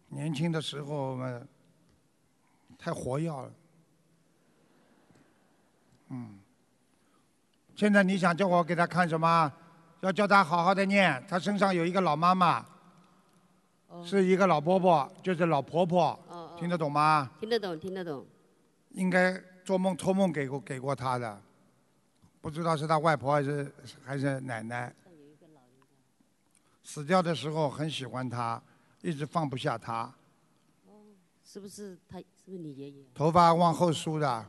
年轻的时候嘛，太活跃了。嗯，现在你想叫我给他看什么？要叫他好好的念，他身上有一个老妈妈，是一个老伯伯，就是老婆婆，哦听得懂吗？听得懂，听得懂。应该做梦托梦给过给过他的，不知道是他外婆还是还是奶奶。死掉的时候很喜欢他，一直放不下他，是不是他？是不是你爷爷？头发往后梳的，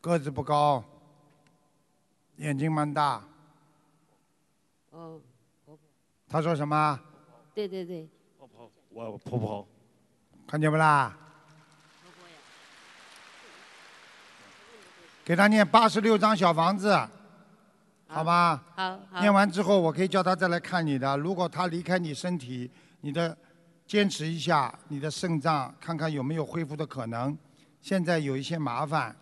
个子不高，眼睛蛮大。哦，他说什么？对对对，我婆婆，看见不啦？给他念八十六张小房子，好吧？好好。念完之后，我可以叫他再来看你的。如果他离开你身体，你的坚持一下，你的肾脏看看有没有恢复的可能。现在有一些麻烦，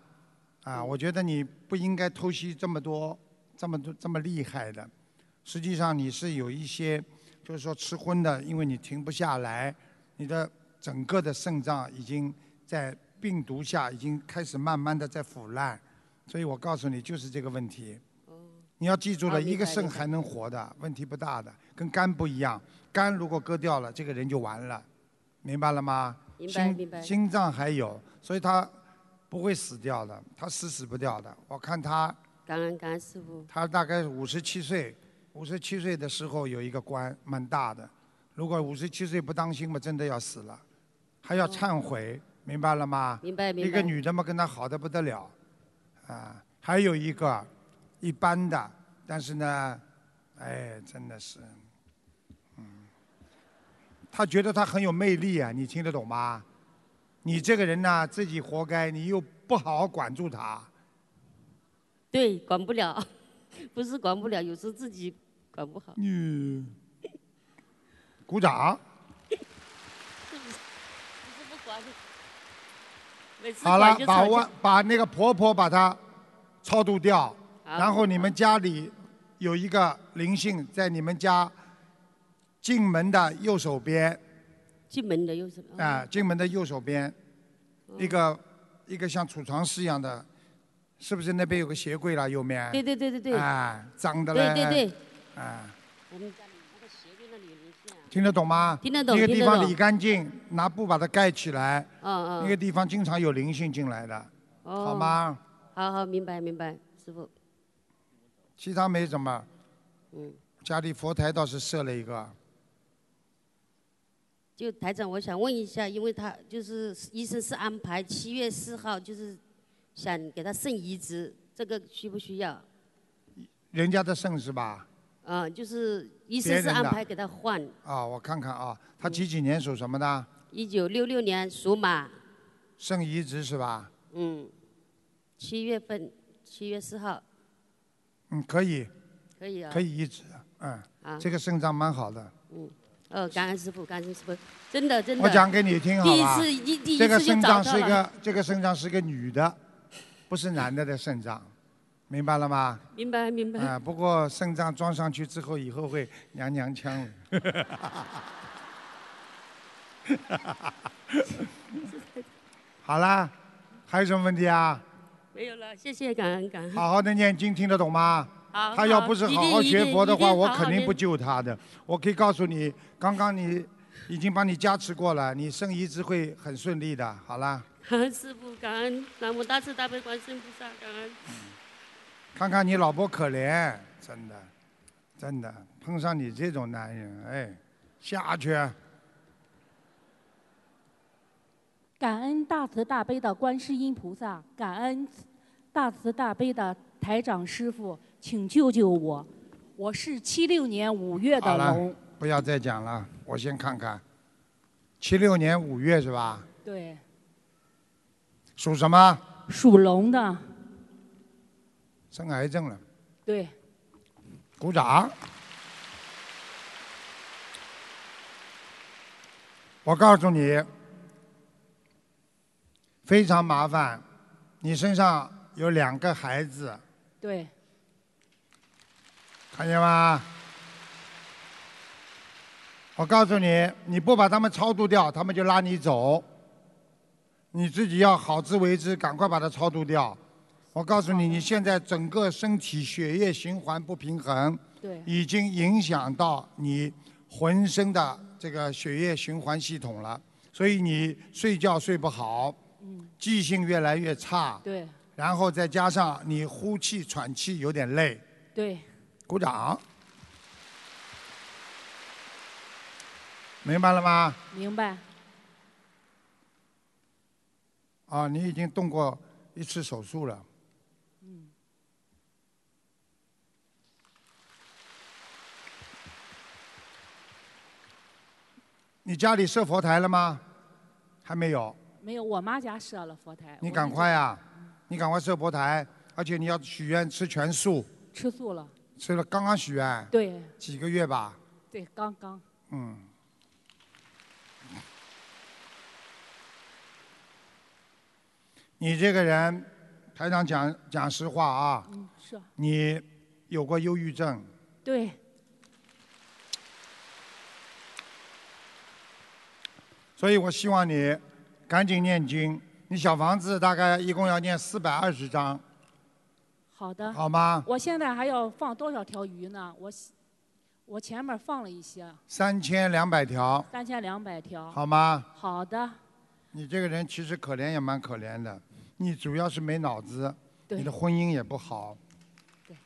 啊，我觉得你不应该偷袭这么多、这么多、这么厉害的。实际上你是有一些，就是说吃荤的，因为你停不下来，你的整个的肾脏已经在病毒下已经开始慢慢的在腐烂，所以我告诉你就是这个问题。你要记住了，一个肾还能活的，问题不大的，跟肝不一样。肝如果割掉了，这个人就完了，明白了吗？明白心明白心脏还有，所以他不会死掉的，他死死不掉的。我看他，感恩感恩师傅。他大概五十七岁，五十七岁的时候有一个官蛮大的，如果五十七岁不当心嘛，真的要死了，还要忏悔，明白了吗？明白明白一个女的嘛，跟他好的不得了，啊，还有一个一般的，但是呢，哎，真的是，嗯，他觉得他很有魅力啊，你听得懂吗？你这个人呢，自己活该，你又不好好管住他，对，管不了，不是管不了，有时候自己管不好。嗯，鼓掌。好了把我把那个婆婆把她超度掉，然后你们家里有一个灵性在你们家进门的右手边，进门的右手啊、进门的右手边，哦一个一个像储藏室一样的，是不是那边有个鞋柜了？右面。对对对对对。啊，脏的嘞。对对对。啊，我们家里那个鞋柜那里有灵性啊。听得懂吗？听得懂那个地方理干净，拿布把它盖起来。嗯嗯那个地方经常有灵性进来的，哦好吗？好好，明白明白，师傅。其他没什么。嗯。家里佛台倒是设了一个，就台长，我想问一下，因为他就是医生是安排七月四号，就是想给他肾移植，这个需不需要？人家的肾是吧？啊，就是医生是安排给他换。啊，我看看啊，他几几年属什么的？一九六六年属马，肾移植是吧？嗯，七月份，七月四号，嗯，可以，可以啊。可以移植，嗯啊，这个肾脏蛮好的。嗯，哦，感恩师傅，感恩师傅，真的真的。我讲给你听好吧？第一次，一第一这个次肾脏是一。个，这个肾脏是一个女的，不是男的的肾脏，明白了吗？明白明白。啊，不过肾脏装上去之后，以后会 娘娘腔了。好啦，还有什么问题啊？没有了，谢谢感恩感恩。好好的念经，听得懂吗？好他要不是好好学佛的话，我肯定不救他的。我可以告诉你，刚刚你已经帮你加持过了，你生移植会很顺利的。好啦，感恩师傅，感恩南无大慈大悲观世音菩萨，感恩。看看你老婆可怜，真的，真的碰上你这种男人，哎，下去。感恩大慈大悲的观世音菩萨，感恩大慈大悲的台长师傅，请救救我！我是七六年五月的龙，，不要再讲了，我先看看。七六年五月是吧？对，属什么？属龙的，生癌症了，对，鼓掌。我告诉你，非常麻烦，你身上有两个孩子，对，看见吗？我告诉你，你不把他们超度掉，他们就拉你走。你自己要好自为之，赶快把它超度掉。我告诉你，你现在整个身体血液循环不平衡，对已经影响到你浑身的这个血液循环系统了，所以你睡觉睡不好，嗯，记性越来越差，对，然后再加上你呼气喘气有点累，对，鼓掌。明白了吗？明白，啊，你已经动过一次手术了。你家里设佛台了吗？还没有。没有，我妈家设了佛台，你赶快呀、你赶快设佛台，而且你要许愿吃全素，吃素了，吃了刚刚许愿。对。几个月吧。对，刚刚，嗯。你这个人，台长讲讲实话啊，嗯，是，你有过忧郁症，对，所以我希望你赶紧念经。你小房子大概一共要念四百二十章，好的，好吗我现在还要放多少条鱼呢？我，我前面放了一些，三千两百条，三千两百条，好吗？好的，你这个人其实可怜也蛮可怜的，你主要是没脑子，对你的婚姻也不好。对。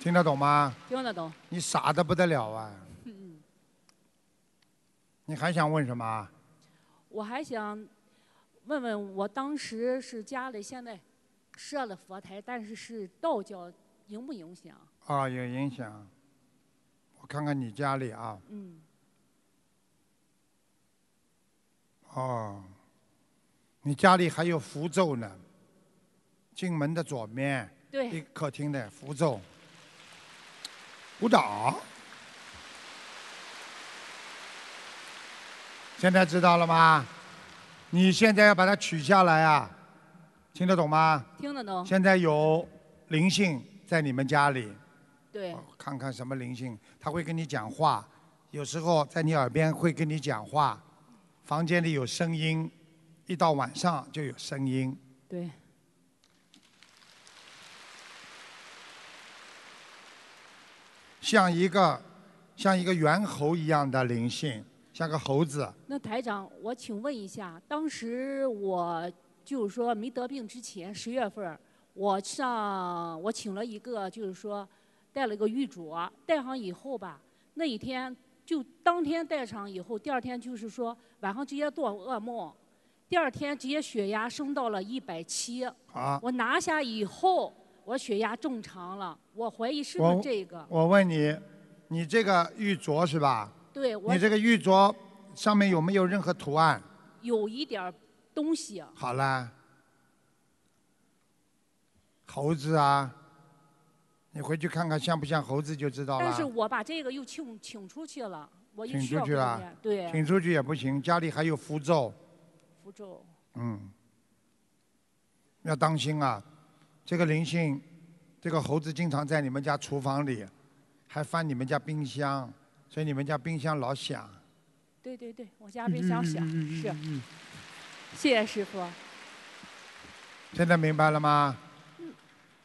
听得懂吗？听得懂，你傻的不得了啊！嗯，你还想问什么啊？我还想问问，我当时是家里现在设了佛台，但是是道教，影不影响？啊，有影响。我看看你家里啊，嗯，哦，你家里还有符咒呢。进门的左面，对一客厅的符咒。鼓掌。现在知道了吗？你现在要把它取下来啊，听得懂吗？听得懂。现在有灵性在你们家里，对，看看什么灵性，他会跟你讲话，有时候在你耳边会跟你讲话，房间里有声音，一到晚上就有声音。对，像一个像一个猿猴一样的灵性，像个猴子。那台长，我请问一下，当时我就是说没得病之前，十月份儿我上我请了一个，就是说带了一个玉镯，戴上以后吧，那一天就当天戴上以后，第二天就是说晚上直接做噩梦，第二天直接血压升到了一百七。啊，我拿下以后，我血压正常了，我怀疑是不是这个？我问你，你这个玉镯是吧？对，我你这个玉镯上面有没有任何图案？有一点儿东西，好啦，猴子啊，你回去看看像不像猴子就知道了但是了。我把这个又请请出去了，我又请需要给出去了请出去也不行，家里还有符咒，符咒。嗯，要当心啊！这个灵性，这个猴子经常在你们家厨房里，还翻你们家冰箱，所以你们家冰箱老响。对对对，我家冰箱响，是。谢谢师傅。现在明白了吗？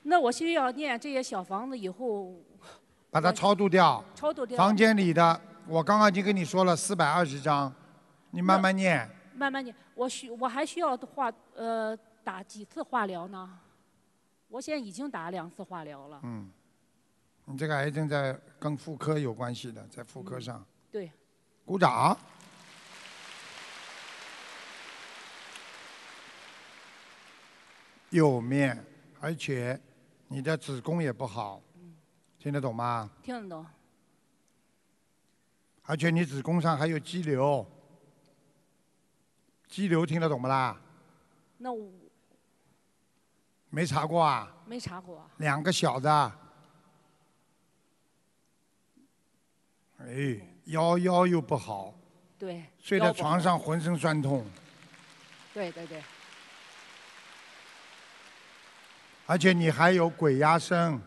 那我需要念这些小房子以后把它超度掉。超度掉。房间里的，我刚刚已经跟你说了，四百二十张，你慢慢念。慢慢念，我需我还需要化呃打几次化疗呢？我现在已经打两次化疗了。嗯，你这个癌症在跟妇科有关系的，在妇科上。对，鼓掌。右面，而且你的子宫也不好，听得懂吗？听得懂。而且你子宫上还有肌瘤，肌瘤听得懂不啦？那我没查过啊？没查过。两个小的，哎，腰腰又不好，对。睡在床上。浑身酸痛，对对对，而且你还有鬼压身，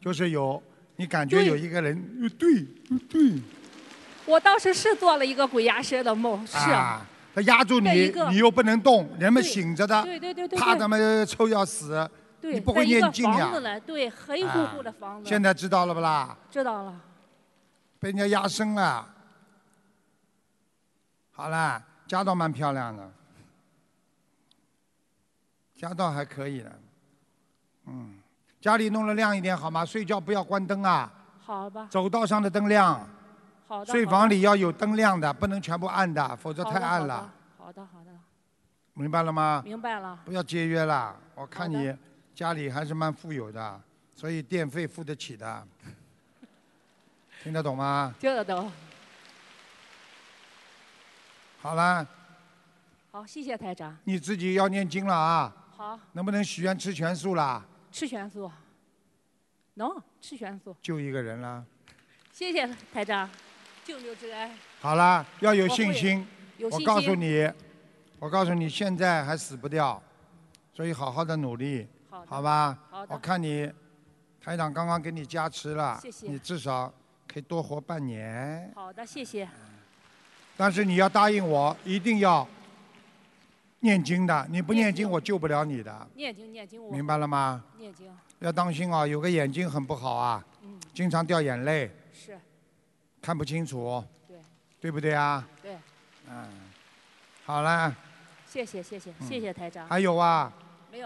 就是有你感觉有一个人，呃对呃对，我当时是做了一个鬼压身的梦，是。啊，他压住你你又不能动，人们醒着的，对对对对对怕他们臭要死，对，你不会念经呀房子？里，对，黑乎乎的房子。现在知道了不啦？知道了。被人家压身了。好啦，家道蛮漂亮的，家道还可以的，嗯，家里弄得亮一点好吗？睡觉不要关灯啊，好吧。走道上的灯亮，好的。睡房里要有灯亮的，不能全部暗的，否则好太暗了，好的好的，明白了吗？明白了。不要节约了，我看你家里还是蛮富有的，所以电费付得起的，听得懂吗？听得懂。好了，好，谢谢台长。你自己要念经了啊，好，能不能许愿吃全素啦？吃全素。能吃全素。就一个人啦。谢谢台长，救救之恩。好啦，要有信心。有信我告诉你，我告诉你，现在还死不掉，所以好好的努力，好的吧？好的我看你，台长刚刚给你加持了，谢谢你至少可以多活半年。好的，谢谢。但是你要答应我，一定要念经的，你不念经我救不了你的，念经念经，我明白了吗？念经要当心啊，有个眼睛很不好啊，嗯经常掉眼泪，是，看不清楚，对对不对啊？对，嗯，好了，谢谢谢谢谢谢台长。还有啊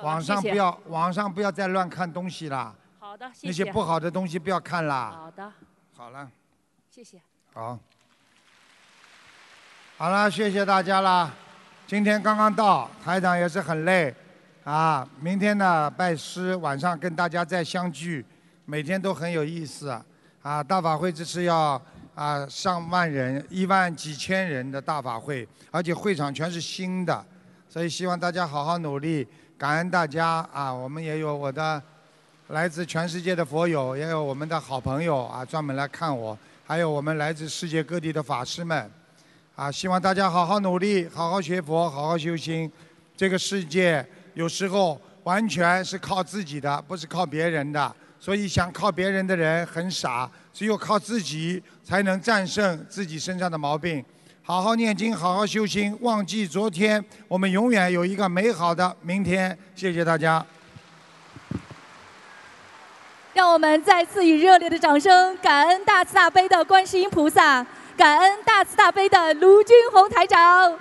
网上谢谢不要网上不要再乱看东西啦，好的，谢那。些不好的东西不要看啦。好的，好了，谢谢。好，好了，谢谢大家啦。今天刚刚到，台长也是很累啊。明天呢，拜师，晚上跟大家再相聚，每天都很有意思啊。大法会这次要啊上万人，一万几千人的大法会，而且会场全是新的，所以希望大家好好努力，感恩大家啊。我们也有我的来自全世界的佛友，也有我们的好朋友啊，专门来看我，还有我们来自世界各地的法师们，啊，希望大家好好努力，好好学佛，好好修心。这个世界有时候完全是靠自己的，不是靠别人的，所以想靠别人的人很傻，只有靠自己才能战胜自己身上的毛病。好好念经，好好修心，忘记昨天，我们永远有一个美好的明天。谢谢大家。让我们再次以热烈的掌声，感恩大慈大悲的观世音菩萨，感恩大慈大悲的卢军宏台长。